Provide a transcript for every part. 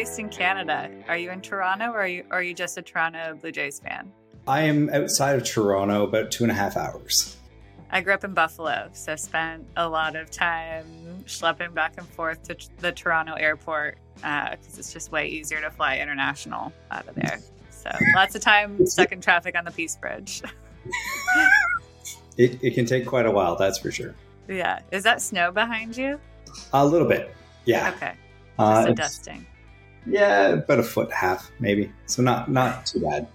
based in Canada. Are you in Toronto or are you, or are you just a Toronto Blue Jays fan? I am outside of Toronto, about two and a half hours. I grew up in Buffalo, so spent a lot of time schlepping back and forth to the Toronto airport because uh, it's just way easier to fly international out of there. So lots of time stuck in traffic on the Peace Bridge. it, it can take quite a while, that's for sure. Yeah. Is that snow behind you? A little bit. Yeah. Okay. Uh, Just uh, a dusting. Yeah, about a foot and a half, maybe. So not not too bad.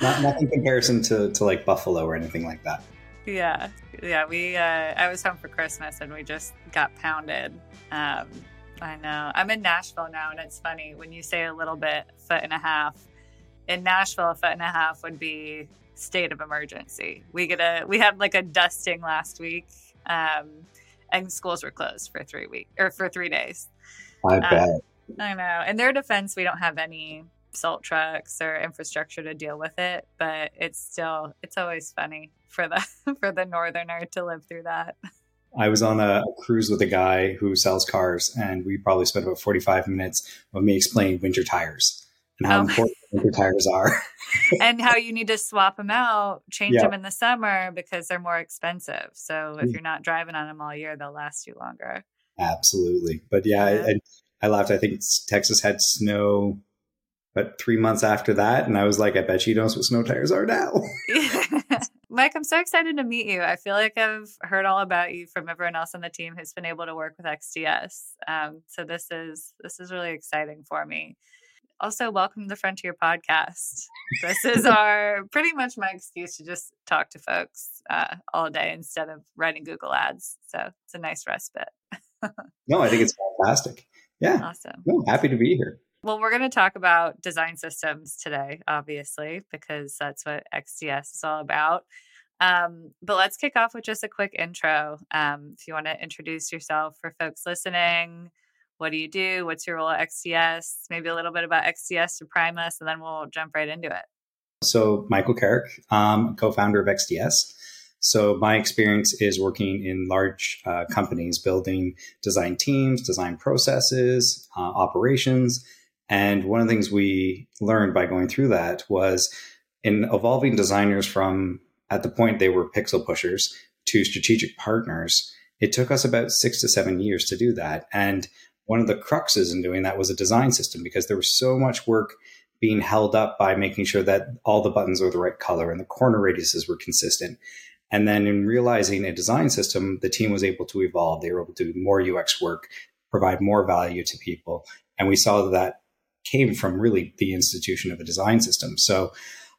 Not nothing comparison to, to like Buffalo or anything like that. Yeah, yeah. We uh, I was home for Christmas and we just got pounded. Um, I know. I'm in Nashville now, and it's funny when you say a little bit, foot and a half. In Nashville, a foot and a half would be state of emergency. We get a we had like a dusting last week, um, and schools were closed for three weeks or for three days. I um, bet. I know. In their defense, we don't have any salt trucks or infrastructure to deal with it, but it's still it's always funny for the for the northerner to live through that. I was on a cruise with a guy who sells cars, and we probably spent about 45 minutes of me explaining winter tires and how oh. important winter tires are. and how you need to swap them out, change yeah. them in the summer because they're more expensive. So if mm. you're not driving on them all year, they'll last you longer. Absolutely. But yeah, yeah. I, I laughed. I think Texas had snow but three months after that, and I was like, I bet she knows what snow tires are now. Mike, I'm so excited to meet you. I feel like I've heard all about you from everyone else on the team who's been able to work with XDS. Um, so this is this is really exciting for me. Also, welcome to the Frontier podcast. This is our pretty much my excuse to just talk to folks uh, all day instead of writing Google ads. So it's a nice respite. no, I think it's fantastic. Yeah. Awesome. No, happy to be here. Well, we're going to talk about design systems today, obviously, because that's what XDS is all about. Um, but let's kick off with just a quick intro. Um, if you want to introduce yourself for folks listening, what do you do? What's your role at XDS? Maybe a little bit about XDS to prime us, and then we'll jump right into it. So, Michael Carrick, um, co founder of XDS. So, my experience is working in large uh, companies, building design teams, design processes, uh, operations. And one of the things we learned by going through that was in evolving designers from at the point they were pixel pushers to strategic partners, it took us about six to seven years to do that. And one of the cruxes in doing that was a design system because there was so much work being held up by making sure that all the buttons were the right color and the corner radiuses were consistent. And then in realizing a design system, the team was able to evolve. They were able to do more UX work, provide more value to people. And we saw that came from really the institution of a design system. So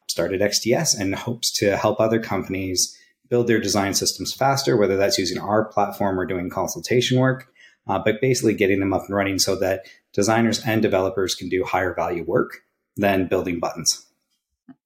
started XDS and hopes to help other companies build their design systems faster, whether that's using our platform or doing consultation work, uh, but basically getting them up and running so that designers and developers can do higher value work than building buttons.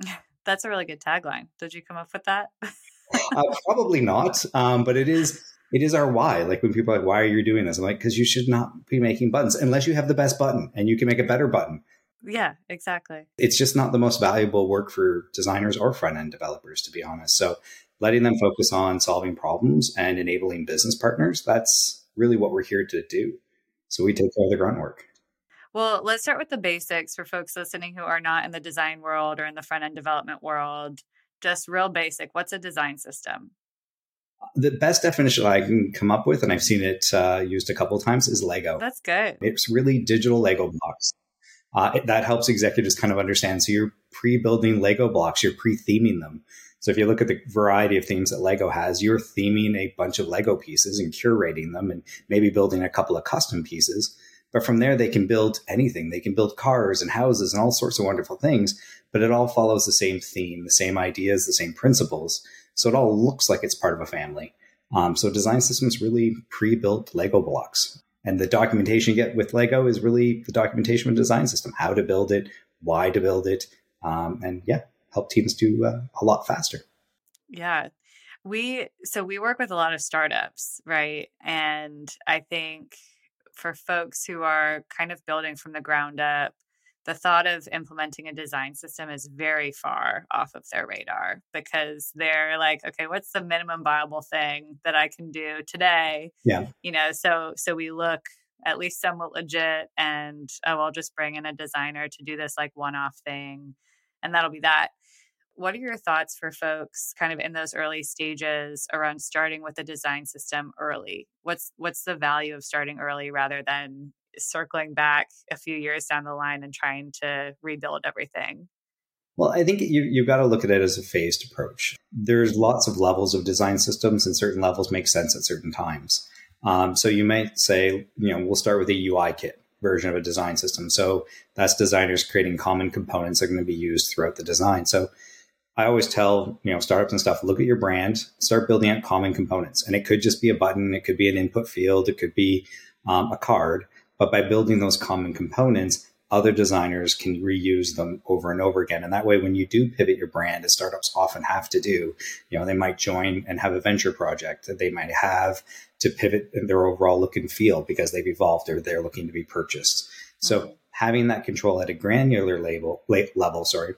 That's a really good tagline. Did you come up with that? uh, probably not, um, but it is it is our why. Like when people are like, "Why are you doing this?" I'm like, "Because you should not be making buttons unless you have the best button, and you can make a better button." Yeah, exactly. It's just not the most valuable work for designers or front end developers, to be honest. So letting them focus on solving problems and enabling business partners, that's really what we're here to do. So we take care of the grunt work. Well, let's start with the basics for folks listening who are not in the design world or in the front end development world. Just real basic. What's a design system? The best definition I can come up with, and I've seen it uh, used a couple of times, is Lego. That's good. It's really digital Lego blocks uh, that helps executives kind of understand. So you're pre-building Lego blocks, you're pre-theming them. So if you look at the variety of themes that Lego has, you're theming a bunch of Lego pieces and curating them and maybe building a couple of custom pieces. But from there, they can build anything. They can build cars and houses and all sorts of wonderful things, but it all follows the same theme, the same ideas, the same principles. So it all looks like it's part of a family. Um, so design systems really pre-built Lego blocks. And the documentation you get with Lego is really the documentation of design system, how to build it, why to build it, um, and yeah, help teams do uh, a lot faster. Yeah. We, so we work with a lot of startups, right? And I think for folks who are kind of building from the ground up, the thought of implementing a design system is very far off of their radar because they're like okay what's the minimum viable thing that i can do today? Yeah. You know so so we look at least somewhat legit and oh i'll just bring in a designer to do this like one-off thing and that'll be that what are your thoughts for folks kind of in those early stages around starting with a design system early what's what's the value of starting early rather than circling back a few years down the line and trying to rebuild everything well, I think you, you've got to look at it as a phased approach. There's lots of levels of design systems, and certain levels make sense at certain times. Um, so you might say, you know, we'll start with a UI kit version of a design system. So that's designers creating common components that are going to be used throughout the design. So I always tell, you know, startups and stuff, look at your brand, start building out common components. And it could just be a button, it could be an input field, it could be um, a card. But by building those common components, other designers can reuse them over and over again. And that way, when you do pivot your brand, as startups often have to do, you know, they might join and have a venture project that they might have to pivot their overall look and feel because they've evolved or they're looking to be purchased. So mm-hmm. having that control at a granular label, level, sorry,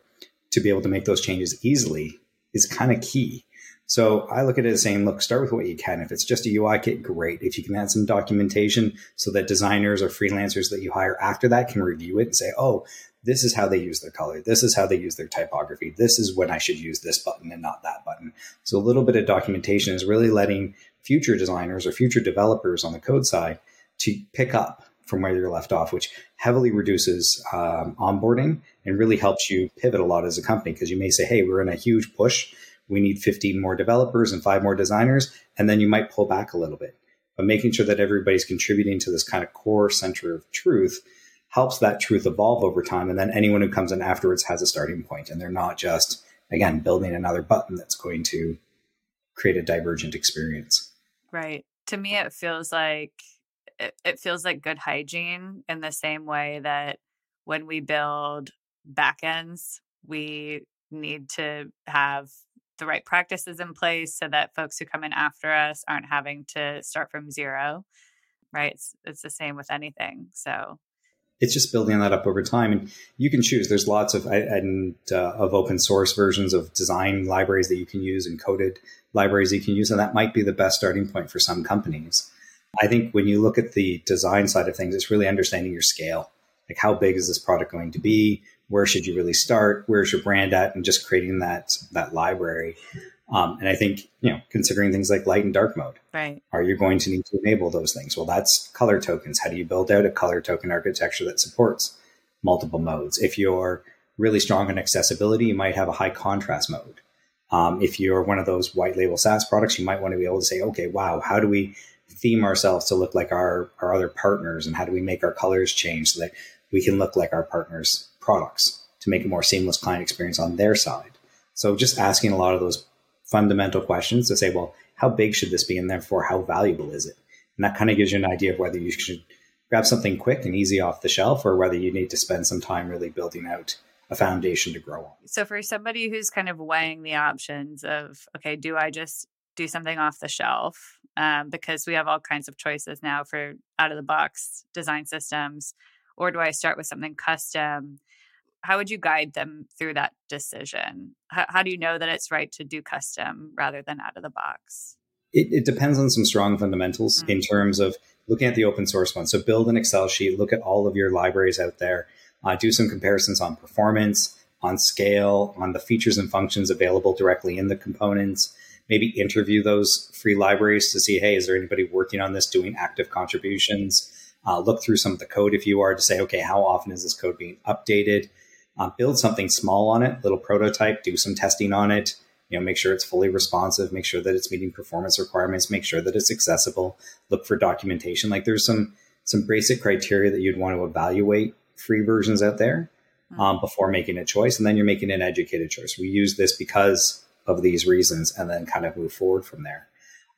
to be able to make those changes easily is kind of key. So I look at it as saying, look, start with what you can. If it's just a UI kit, great. If you can add some documentation so that designers or freelancers that you hire after that can review it and say, oh, this is how they use their color. This is how they use their typography. This is when I should use this button and not that button. So a little bit of documentation is really letting future designers or future developers on the code side to pick up from where you're left off, which heavily reduces um, onboarding and really helps you pivot a lot as a company because you may say, hey, we're in a huge push we need 15 more developers and five more designers. And then you might pull back a little bit. But making sure that everybody's contributing to this kind of core center of truth helps that truth evolve over time. And then anyone who comes in afterwards has a starting point and they're not just, again, building another button that's going to create a divergent experience. Right. To me, it feels like it, it feels like good hygiene in the same way that when we build backends, we need to have the right practices in place so that folks who come in after us aren't having to start from zero right? It's, it's the same with anything so. It's just building that up over time and you can choose. There's lots of and uh, of open source versions of design libraries that you can use and coded libraries you can use and that might be the best starting point for some companies. I think when you look at the design side of things it's really understanding your scale. Like how big is this product going to be where should you really start? Where's your brand at? And just creating that that library. Um, and i think you know considering things like light and dark mode. Right. Are you going to need to enable those things? Well that's color tokens. How do you build out a color token architecture that supports multiple modes? If you're really strong in accessibility you might have a high contrast mode. Um, if you're one of those white label SaaS products, you might want to be able to say, okay, wow, how do we theme ourselves to look like our, our other partners? And how do we make our colors change so that we can look like our partners products to make a more seamless client experience on their side. So just asking a lot of those fundamental questions to say, well, how big should this be? And therefore, how valuable is it? And that kind of gives you an idea of whether you should grab something quick and easy off the shelf or whether you need to spend some time really building out a foundation to grow on. So for somebody who's kind of weighing the options of, okay, do I just do something off the shelf? Um, because we have all kinds of choices now for out of the box design systems, or do I start with something custom? How would you guide them through that decision? How, how do you know that it's right to do custom rather than out of the box? It, it depends on some strong fundamentals mm-hmm. in terms of looking at the open source one. So build an Excel sheet, look at all of your libraries out there, uh, do some comparisons on performance, on scale, on the features and functions available directly in the components. Maybe interview those free libraries to see, hey, is there anybody working on this doing active contributions? Uh, look through some of the code if you are to say, okay, how often is this code being updated? Uh, build something small on it, little prototype, do some testing on it, you know, make sure it's fully responsive, make sure that it's meeting performance requirements, make sure that it's accessible, look for documentation. Like there's some some basic criteria that you'd want to evaluate free versions out there hmm. um, before making a choice, and then you're making an educated choice. We use this because of these reasons, and then kind of move forward from there.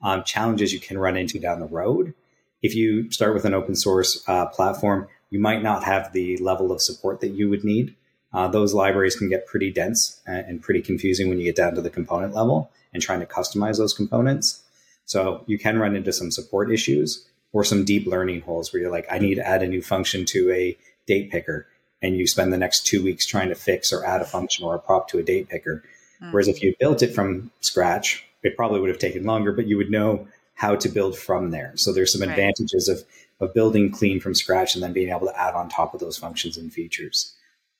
Um, challenges you can run into down the road. If you start with an open source uh, platform, you might not have the level of support that you would need uh, those libraries can get pretty dense and, pretty confusing when you get down to the component level and trying to customize those components. So you can run into some support issues or some deep learning holes where you're like, I need to add a new function to a date picker. And you spend the next two weeks trying to fix or add a function or a prop to a date picker. Mm. Whereas if you built it from scratch, it probably would have taken longer, but you would know how to build from there. So there's some right. advantages of of building clean from scratch and then being able to add on top of those functions and features.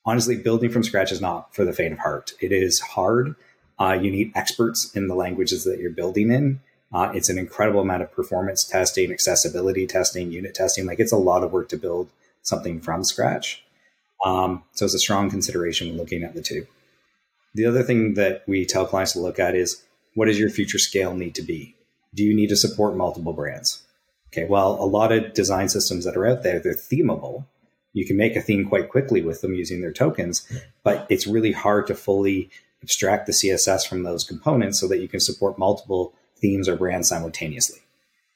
Honestly, building from scratch is not for the faint of heart. It is hard. Uh, you need experts in the languages that you're building in. Uh, it's an incredible amount of performance testing, accessibility testing, unit testing. Like it's a lot of work to build something from scratch. Um, so it's a strong consideration when looking at the two. The other thing that we tell clients to look at is what does your future scale need to be? Do you need to support multiple brands? Okay, well, a lot of design systems that are out there, they're themable. You can make a theme quite quickly with them using their tokens, but it's really hard to fully abstract the CSS from those components so that you can support multiple themes or brands simultaneously.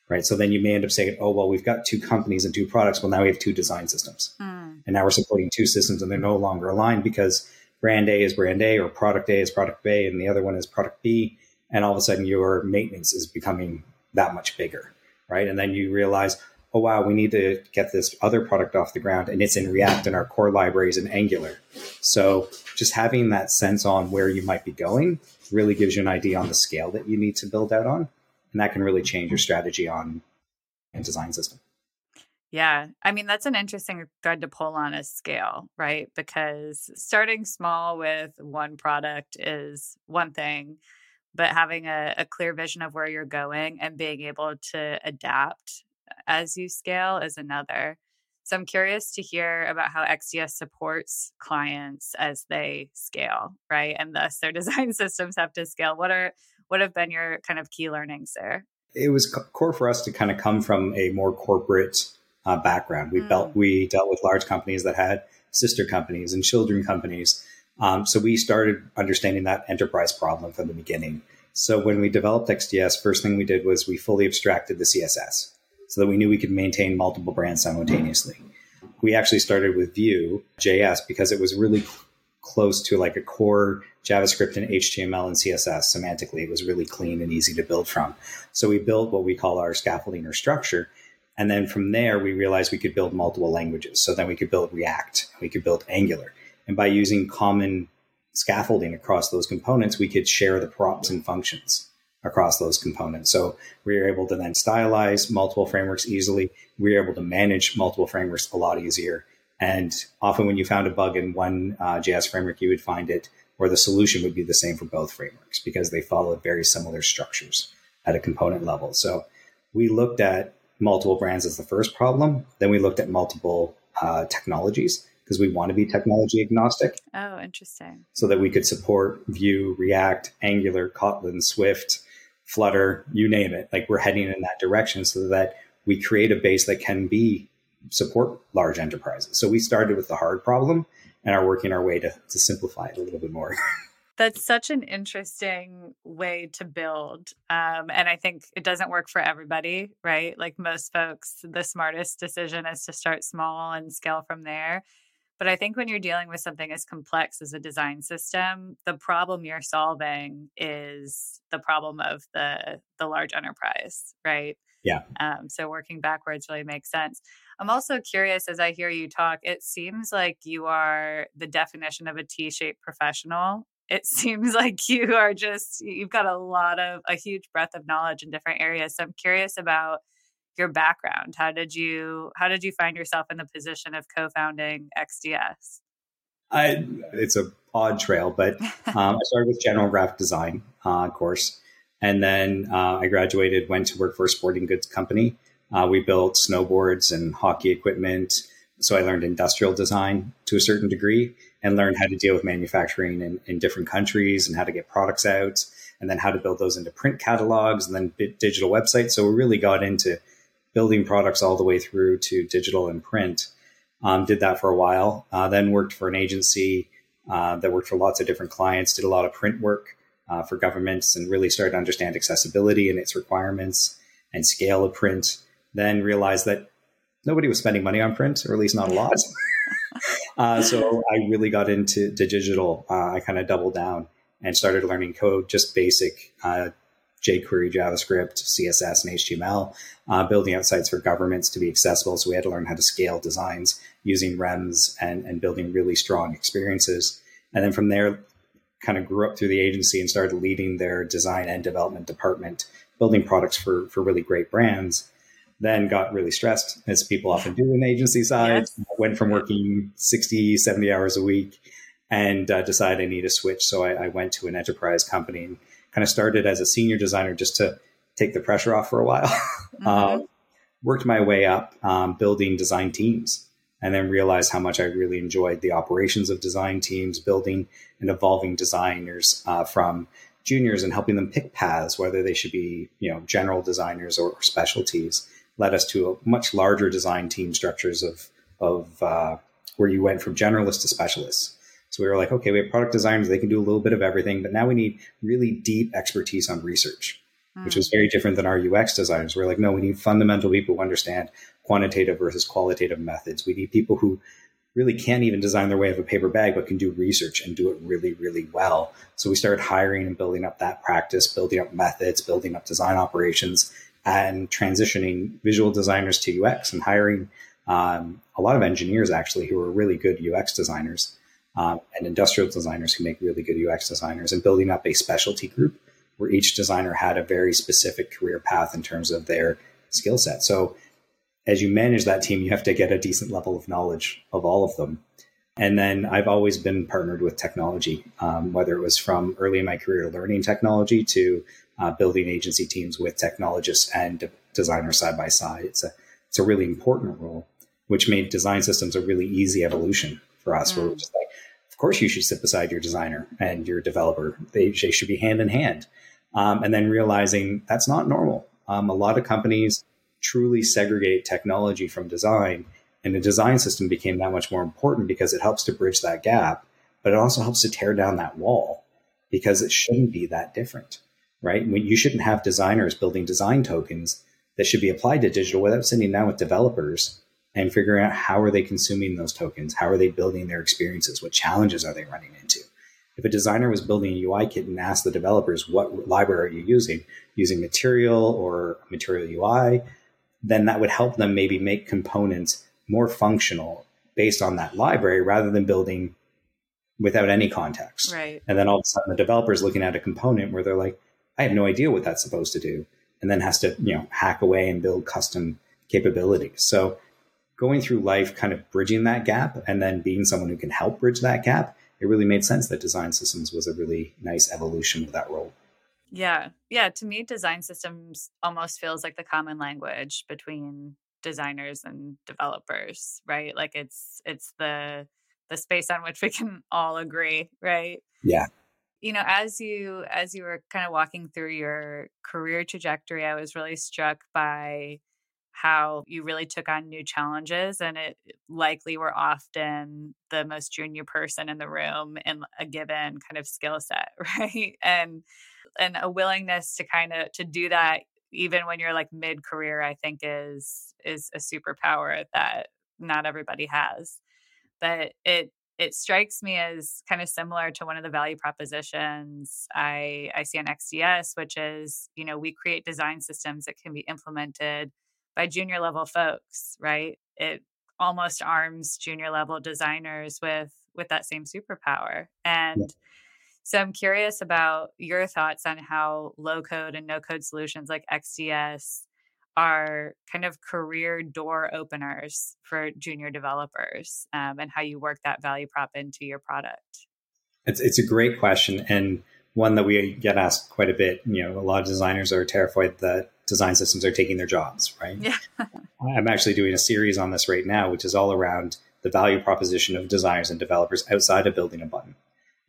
Right. So then you may end up saying, oh, well, we've got two companies and two products. Well, now we have two design systems. Mm. And now we're supporting two systems and they're no longer aligned because brand A is brand A or product A is product A and the other one is product B. And all of a sudden your maintenance is becoming that much bigger right? And then you realize, oh wow, we need to get this other product off the ground, and it's in React and our core libraries in Angular. So just having that sense on where you might be going really gives you an idea on the scale that you need to build out on, and that can really change your strategy on a design system. Yeah. I mean, that's an interesting thread to pull on a scale, right? Because starting small with one product is one thing, but having a, a clear vision of where you're going and being able to adapt as you scale is another. So I'm curious to hear about how XDS supports clients as they scale, right? And thus their design systems have to scale. What are what have been your kind of key learnings there? It was core for us to kind of come from a more corporate uh, background. We mm. dealt we dealt with large companies that had sister companies and children companies um, so we started understanding that enterprise problem from the beginning. So when we developed XDS, first thing we did was we fully abstracted the CSS so that we knew we could maintain multiple brands simultaneously. We actually started with Vue JS because it was really close to like a core JavaScript and HTML and CSS semantically. It was really clean and easy to build from. So we built what we call our scaffolding or structure. And then from there, we realized we could build multiple languages. So then we could build React, we could build Angular. And by using common scaffolding across those components, we could share the props and functions across those components. So we were able to then stylize multiple frameworks easily. We were able to manage multiple frameworks a lot easier. And often when you found a bug in one uh, JS framework, you would find it or the solution would be the same for both frameworks because they followed very similar structures at a component level. So we looked at multiple brands as the first problem. Then we looked at multiple uh, technologies because we want to be technology agnostic. Oh, interesting. So that we could support Vue, React, Angular, Kotlin, Swift, Flutter, you name it. Like we're heading in that direction so that we create a base that can be support large enterprises. So we started with the hard problem and are working our way to, to simplify it a little bit more. That's such an interesting way to build. Um, and I think it doesn't work for everybody, right? Like most folks, the smartest decision is to start small and scale from there. But I think when you're dealing with something as complex as a design system, the problem you're solving is the problem of the the large enterprise, right? Yeah. Um, so working backwards really makes sense. I'm also curious as I hear you talk, it seems like you are the definition of a T-shaped professional. It seems like you are just you've got a lot of a huge breadth of knowledge in different areas. So I'm curious about your background. How did you how did you find yourself in the position of co-founding XDS? I, it's a odd trail, but um, I started with general graphic design uh, course, and then uh, I graduated, went to work for a sporting goods company. Uh, we built snowboards and hockey equipment, so I learned industrial design to a certain degree, and learned how to deal with manufacturing in, in different countries and how to get products out, and then how to build those into print catalogs and then digital websites. So we really got into building products all the way through to digital and print. Um, did that for a while. Uh, then worked for an agency uh, that worked for lots of different clients. Did a lot of print work uh, for governments and really started to understand accessibility and its requirements and scale of print. Then realized that nobody was spending money on print, or at least not a lot. Uh, so I really got into digital. Uh, I kind of doubled down and started learning code, just basic uh, jQuery, JavaScript, CSS, and HTML, uh, building out sites for governments to be accessible. So we had to learn how to scale designs using REMS and, and building really strong experiences. And then from there, kind of grew up through the agency and started leading their design and development department, building products for, for really great brands. then got really stressed, as people often do in the agency side. Yes. Went from working 60, 70 hours a week and uh, decided I need a switch. So I, I, went to an enterprise company kind of started as a senior designer just to take the pressure off for a while. Mm-hmm. um, worked my way up um, building design teams and then realized how much I really enjoyed the operations of design teams, building and evolving designers uh, from juniors and helping them pick paths, whether they should be, you know, general designers or, specialties, led us to a much larger design team structures of, of uh, where you went from generalists to specialists. So we were like, okay, we have product designers, they can do a little bit of everything, but now we need really deep expertise on research, mm. which was very different than our UX designers. We we're like, no, we need fundamental people who understand quantitative versus qualitative methods. We need people who really can't even design their way out of a paper bag, but can do research and do it really, really well. So we started hiring and building up that practice, building up methods, building up design operations, and transitioning visual designers to UX and hiring um, a lot of engineers actually who are really good UX designers um, and industrial designers who make really good UX designers, and building up a specialty group where each designer had a very specific career path in terms of their skill set. So, as you manage that team, you have to get a decent level of knowledge of all of them. And then I've always been partnered with technology, um, whether it was from early in my career learning technology to uh, building agency teams with technologists and designers side by side. It's a it's a really important role, which made design systems a really easy evolution for us. Mm. Where we're just like, of course, you should sit beside your designer and your developer. They, they should be hand in hand. Um, and then realizing that's not normal. Um, a lot of companies truly segregate technology from design, and the design system became that much more important because it helps to bridge that gap, but it also helps to tear down that wall because it shouldn't be that different, right? You shouldn't have designers building design tokens that should be applied to digital without sitting down with developers and figuring out how are they consuming those tokens? How are they building their experiences? What challenges are they running into? If a designer was building a ui kit and asked the developers what library are you using? Using material or material ui then that would help them maybe make components more functional based on that library rather than building without any context. Right. And then all of a sudden the developer is looking at a component where they're like i have no idea what that's supposed to do and then has to you know hack away and build custom capabilities. So going through life kind of bridging that gap and then being someone who can help bridge that gap, it really made sense that design systems was a really nice evolution of that role. Yeah. Yeah. To me, design systems almost feels like the common language between designers and developers, right? Like it's it's the the space on which we can all agree, right? Yeah. You know, as you as you were kind of walking through your career trajectory, I was really struck by how you really took on new challenges and it likely were often the most junior person in the room in a given kind of skill set right? And and a willingness to kind of to do that even when you're like mid career i think is is a superpower that not everybody has. But it it strikes me as kind of similar to one of the value propositions I, I see on XDS, which is, you know, we create design systems that can be implemented by junior level folks, right? It almost arms junior level designers with with that same superpower. And yeah. so I'm curious about your thoughts on how low code and no code solutions like XDS are kind of career door openers for junior developers um, and how you work that value prop into your product. It's, it's a great question and one that we get asked quite a bit. You know, a lot of designers are terrified that design systems are taking their jobs, right? Yeah. I'm actually doing a series on this right now, which is all around the value proposition of designers and developers outside of building a button.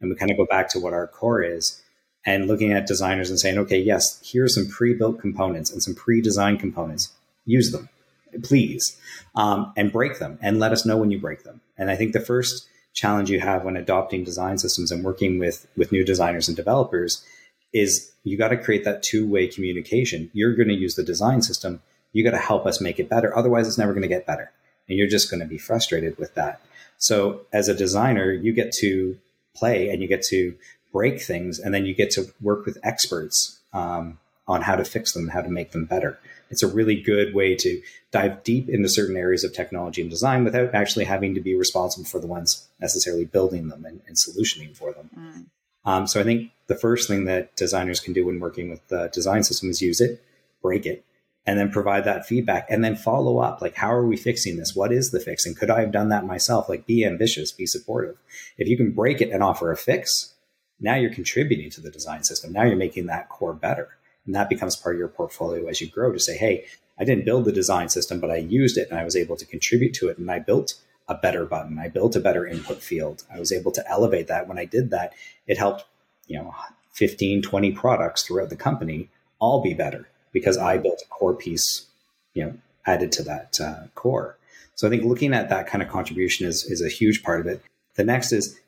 And we kind of go back to what our core is and looking at designers and saying, okay, yes, here are some pre built components and some pre designed components. Use them, please, um, and break them and let us know when you break them. And I think the first challenge you have when adopting design systems and working with, with new designers and developers is you got to create that two-way communication. You're going to use the design system. You got to help us make it better. Otherwise, it's never going to get better. And you're just going to be frustrated with that. So as a designer, you get to play and you get to break things and then you get to work with experts um, on how to fix them, how to make them better. It's a really good way to dive deep into certain areas of technology and design without actually having to be responsible for the ones necessarily building them and, and solutioning for them. Mm. Um, so I think the first thing that designers can do when working with the design system is use it, break it, and then provide that feedback and then follow up like how are we fixing this? What is the fix? And could i have done that myself? Like be ambitious be supportive. If you can break it and offer a fix now you're contributing to the design system. Now you're making that core better. And that becomes part of your portfolio as you grow to say hey i didn't build the design system but i used it and i was able to contribute to it and i built a better button. I built a better input field. I was able to elevate that. When i did that it helped you know 15 20 products throughout the company all be better because I built a core piece, you know, added to that uh, core. So I think looking at that kind of contribution is, is a huge part of it. The next is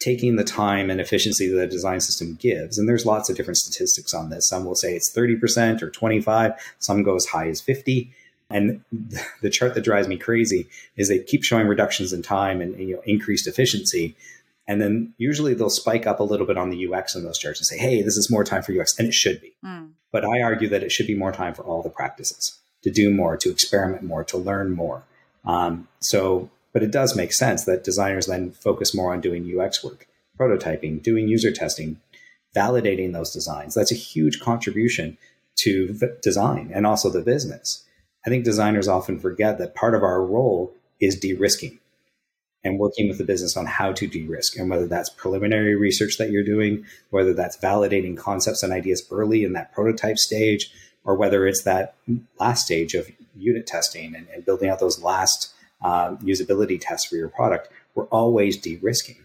taking the time and efficiency that a design system gives. And there's lots of different statistics on this. Some will say it's 30% or 25, some go as high as 50. And the chart that drives me crazy is they keep showing reductions in time and, and you know increased efficiency. And then usually they'll spike up a little bit on the UX in those charts and say, hey, this is more time for UX. And it should be. Mm. But I argue that it should be more time for all the practices to do more, to experiment more, to learn more. Um, so, but it does make sense that designers then focus more on doing UX work, prototyping, doing user testing, validating those designs. That's a huge contribution to v- design and also the business. I think designers often forget that part of our role is de risking and working with the business on how to de-risk. And whether that's preliminary research that you're doing whether that's validating concepts and ideas early in that prototype stage or whether it's that last stage of unit testing and, and building out those last uh, usability tests for your product we're always de-risking.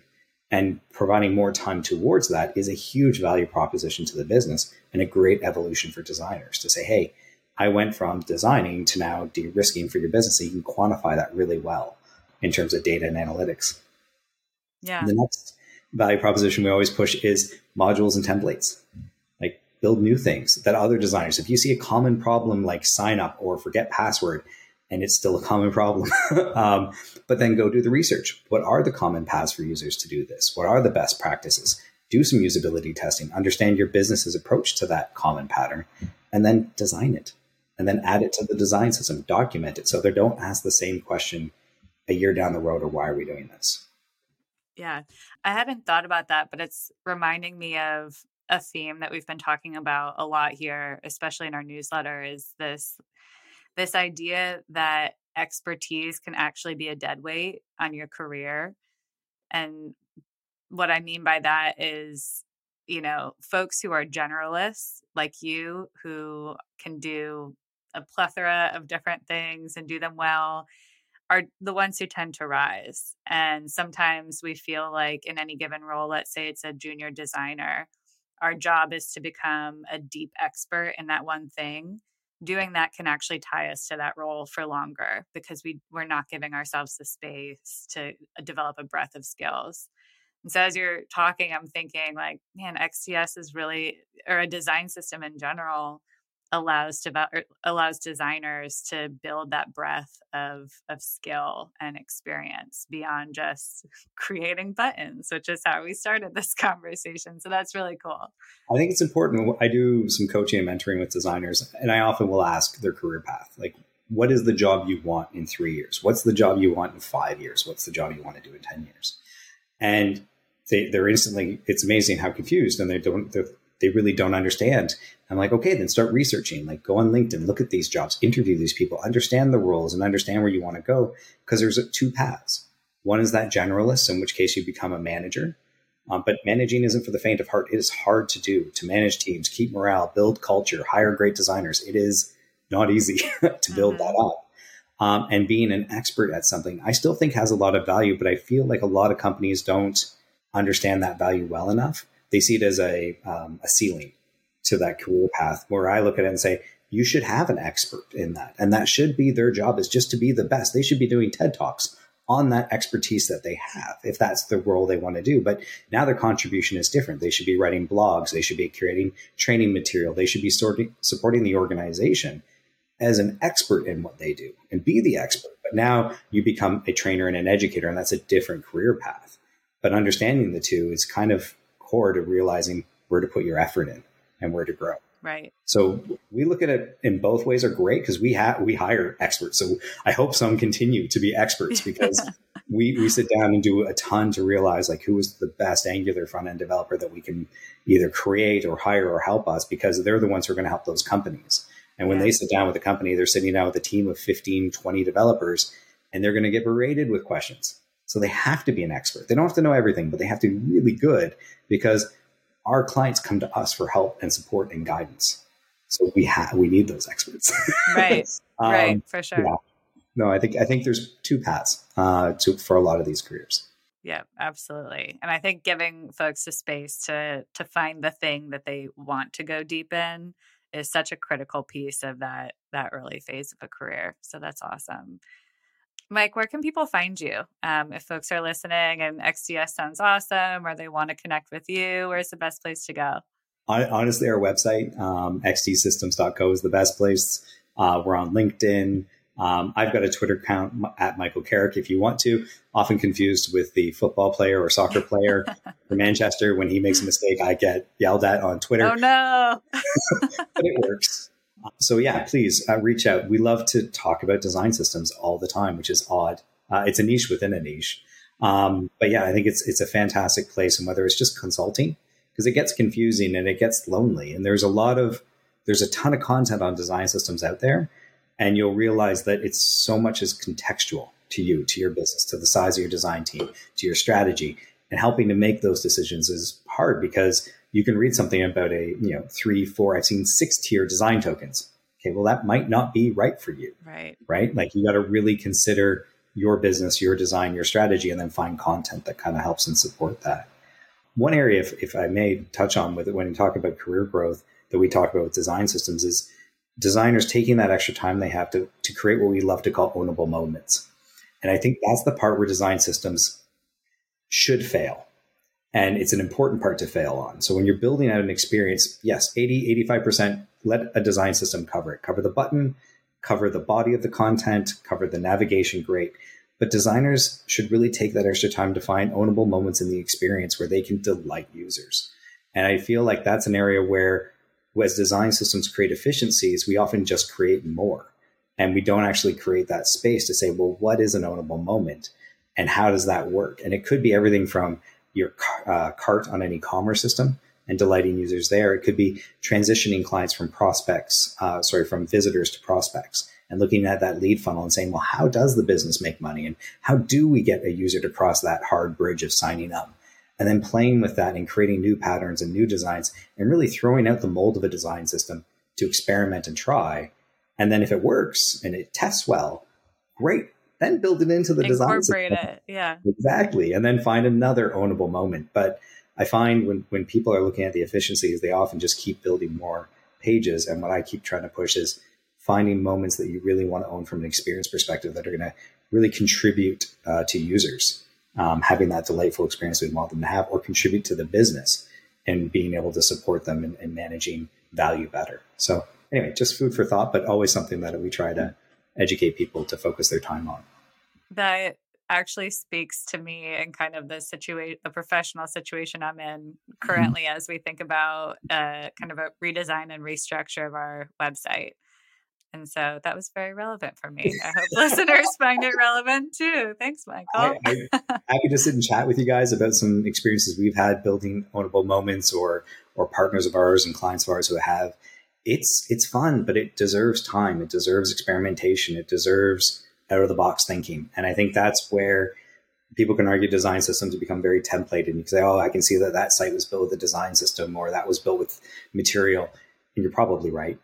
And providing more time towards that is a huge value proposition to the business and a great evolution for designers to say hey i went from designing to now de-risking for your business so you can quantify that really well in terms of data and analytics. Yeah. The next value proposition we always push is modules and templates. Like build new things that other designers, if you see a common problem like sign up or forget password, and it's still a common problem, um, but then go do the research. What are the common paths for users to do this? What are the best practices? Do some usability testing, understand your business's approach to that common pattern, and then design it. And then add it to the design system, document it so they don't ask the same question a year down the road or why are we doing this? Yeah, I haven't thought about that, but it's reminding me of a theme that we've been talking about a lot here, especially in our newsletter, is this this idea that expertise can actually be a dead weight on your career. And what I mean by that is, you know, folks who are generalists like you who can do a plethora of different things and do them well are the ones who tend to rise. And sometimes we feel like in any given role, let's say it's a junior designer, our job is to become a deep expert in that one thing. Doing that can actually tie us to that role for longer because we, we're not giving ourselves the space to uh, develop a breadth of skills. And so as you're talking, I'm thinking like, man, XDS is really, or a design system in general, allows to er, allows designers to build that breadth of of skill and experience beyond just creating buttons which is how we started this conversation. So that's really cool. I think it's important. I do some coaching and mentoring with designers and i often will ask their career path like what is the job you want in three years? What's the job you want in five years? What's the job you want to do in 10 years? And they, they're instantly it's amazing how confused and they don't they really don't understand. I'm like, okay, then start researching. Like, go on LinkedIn, look at these jobs, interview these people, understand the roles, and understand where you want to go. Because there's two paths. One is that generalist, in which case you become a manager. Um, but managing isn't for the faint of heart. It is hard to do to manage teams, keep morale, build culture, hire great designers. It is not easy to build mm-hmm. that up. Um, and being an expert at something, I still think has a lot of value, but I feel like a lot of companies don't understand that value well enough they see it as a, um, a ceiling to that career path where I look at it and say, you should have an expert in that. And that should be their job is just to be the best. They should be doing TED Talks on that expertise that they have, if that's the role they want to do. But now their contribution is different. They should be writing blogs. They should be creating training material. They should be sorting, supporting the organization as an expert in what they do and be the expert. But now you become a trainer and an educator, and that's a different career path. But understanding the two is kind of core to realizing where to put your effort in and where to grow. Right. So we look at it in both ways are great because we have we hire experts. So I hope some continue to be experts because we we sit down and do a ton to realize like who is the best Angular front end developer that we can either create or hire or help us because they're the ones who are going to help those companies. And when Yeah. they sit down with a company, they're sitting down with a team of 15, 20 developers, and they're going to get berated with questions. So they have to be an expert. They don't have to know everything, but they have to be really good because our clients come to us for help and support and guidance. So we have we need those experts. Right. Um, right. For sure. yeah. No, I think I think there's two paths uh, to for a lot of these careers. Yeah, absolutely. And I think giving folks the space to to find the thing that they want to go deep in is such a critical piece of that that early phase of a career. So that's awesome. Mike, where can people find you? Um, if folks are listening and XDS sounds awesome or they want to connect with you, where's the best place to go? Hon- Honestly, our website, um, xdsystems.co, is the best place. Uh, we're on LinkedIn. Um, I've got a Twitter account at Michael Carrick if you want to. Often confused with the football player or soccer player for Manchester. When he makes a mistake, I get yelled at on Twitter. Oh no. but it works. So yeah, please uh, reach out. We love to talk about design systems all the time, which is odd. Uh, it's a niche within a niche. Um, but yeah, I think it's it's a fantastic place, and whether it's just consulting, because it gets confusing and it gets lonely, and there's a lot of there's a ton of content on design systems out there, and you'll realize that it's so much is contextual to you, to your business, to the size of your design team, to your strategy, and helping to make those decisions is hard because you can read something about a you know three four i've seen six tier design tokens. Okay well that might not be right for you Right. right? Like you got to really consider your business your design your strategy and then find content that kind of helps and support that. One area if, if i may touch on with it when you talk about career growth that we talk about with design systems is designers taking that extra time they have to, to create what we love to call ownable moments. And i think that's the part where design systems should fail and it's an important part to fail on. So when you're building out an experience, yes, 80, 85%, let a design system cover it. Cover the button, cover the body of the content, cover the navigation, great. But designers should really take that extra time to find ownable moments in the experience where they can delight users. And I feel like that's an area where, as design systems create efficiencies, we often just create more. And we don't actually create that space to say, well, what is an ownable moment? And how does that work? And it could be everything from your uh, cart on an e-commerce system and delighting users there. It could be transitioning clients from prospects, uh, sorry, from visitors to prospects and looking at that lead funnel and saying, well, how does the business make money? And how do we get a user to cross that hard bridge of signing up? And then playing with that and creating new patterns and new designs and really throwing out the mold of a design system to experiment and try. And then if it works and it tests well, great. Then build it into the design. Incorporate it. Yeah. Exactly. And then find another ownable moment. But I find when, when people are looking at the efficiencies, they often just keep building more pages. And what I keep trying to push is finding moments that you really want to own from an experience perspective that are going to really contribute uh, to users, um, having that delightful experience we want them to have, or contribute to the business and being able to support them in, in managing value better. So, anyway, just food for thought, but always something that we try to educate people to focus their time on. That actually speaks to me and kind of the situation, the professional situation I'm in currently mm-hmm. as we think about uh, kind of a redesign and restructure of our website. And so that was very relevant for me. I hope listeners find it relevant too. Thanks, Michael. I, am happy to sit and chat with you guys about some experiences we've had building ownable moments or or partners of ours and clients of ours who have. It's it's fun, but it deserves time. It deserves experimentation. It deserves out of the box thinking. And I think that's where people can argue design systems become very templated. And you can say, oh, I can see that that site was built with a design system or that was built with material. And you're probably right.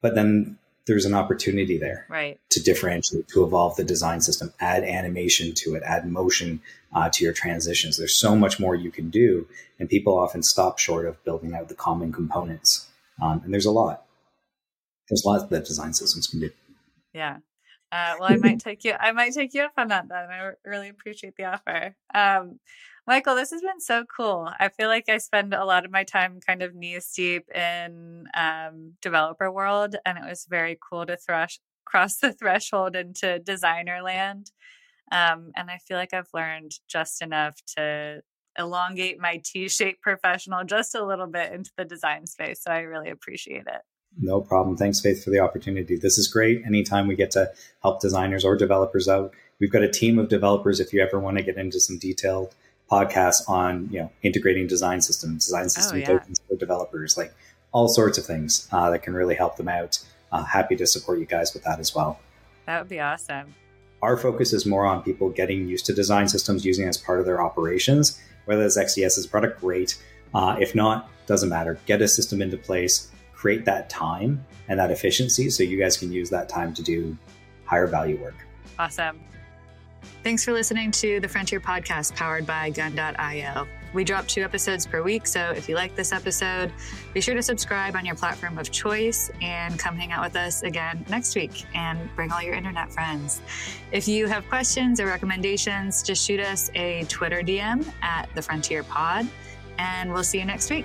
But then there's an opportunity there right. to differentiate, to evolve the design system, add animation to it, add motion uh, to your transitions. There's so much more you can do. And people often stop short of building out the common components. Um, and there's a lot. There's a lot that design systems can do. Yeah. Uh, well, I might take you. I might take you up on that. Then I really appreciate the offer, um, Michael. This has been so cool. I feel like I spend a lot of my time kind of knee deep in um, developer world, and it was very cool to thresh cross the threshold into designer land. Um, and I feel like I've learned just enough to elongate my T-shaped professional just a little bit into the design space. So I really appreciate it. No problem. Thanks, Faith, for the opportunity. This is great. Anytime we get to help designers or developers out, we've got a team of developers. If you ever want to get into some detailed podcasts on, you know, integrating design systems, design system oh, yeah. tokens for developers, like all sorts of things uh, that can really help them out. uh, happy to support you guys with that as well. That would be awesome. Our focus is more on people getting used to design systems using it as part of their operations. Whether it's XDS as a product, great. Uh, if not, doesn't matter. Get a system into place, create that time and that efficiency so you guys can use that time to do higher value work. Awesome. Thanks for listening to the Frontier Podcast powered by Gun.io. We drop two episodes per week, so if you like this episode, be sure to subscribe on your platform of choice and come hang out with us again next week and bring all your internet friends. If you have questions or recommendations, just shoot us a Twitter DM at the Frontier Pod, and we'll see you next week.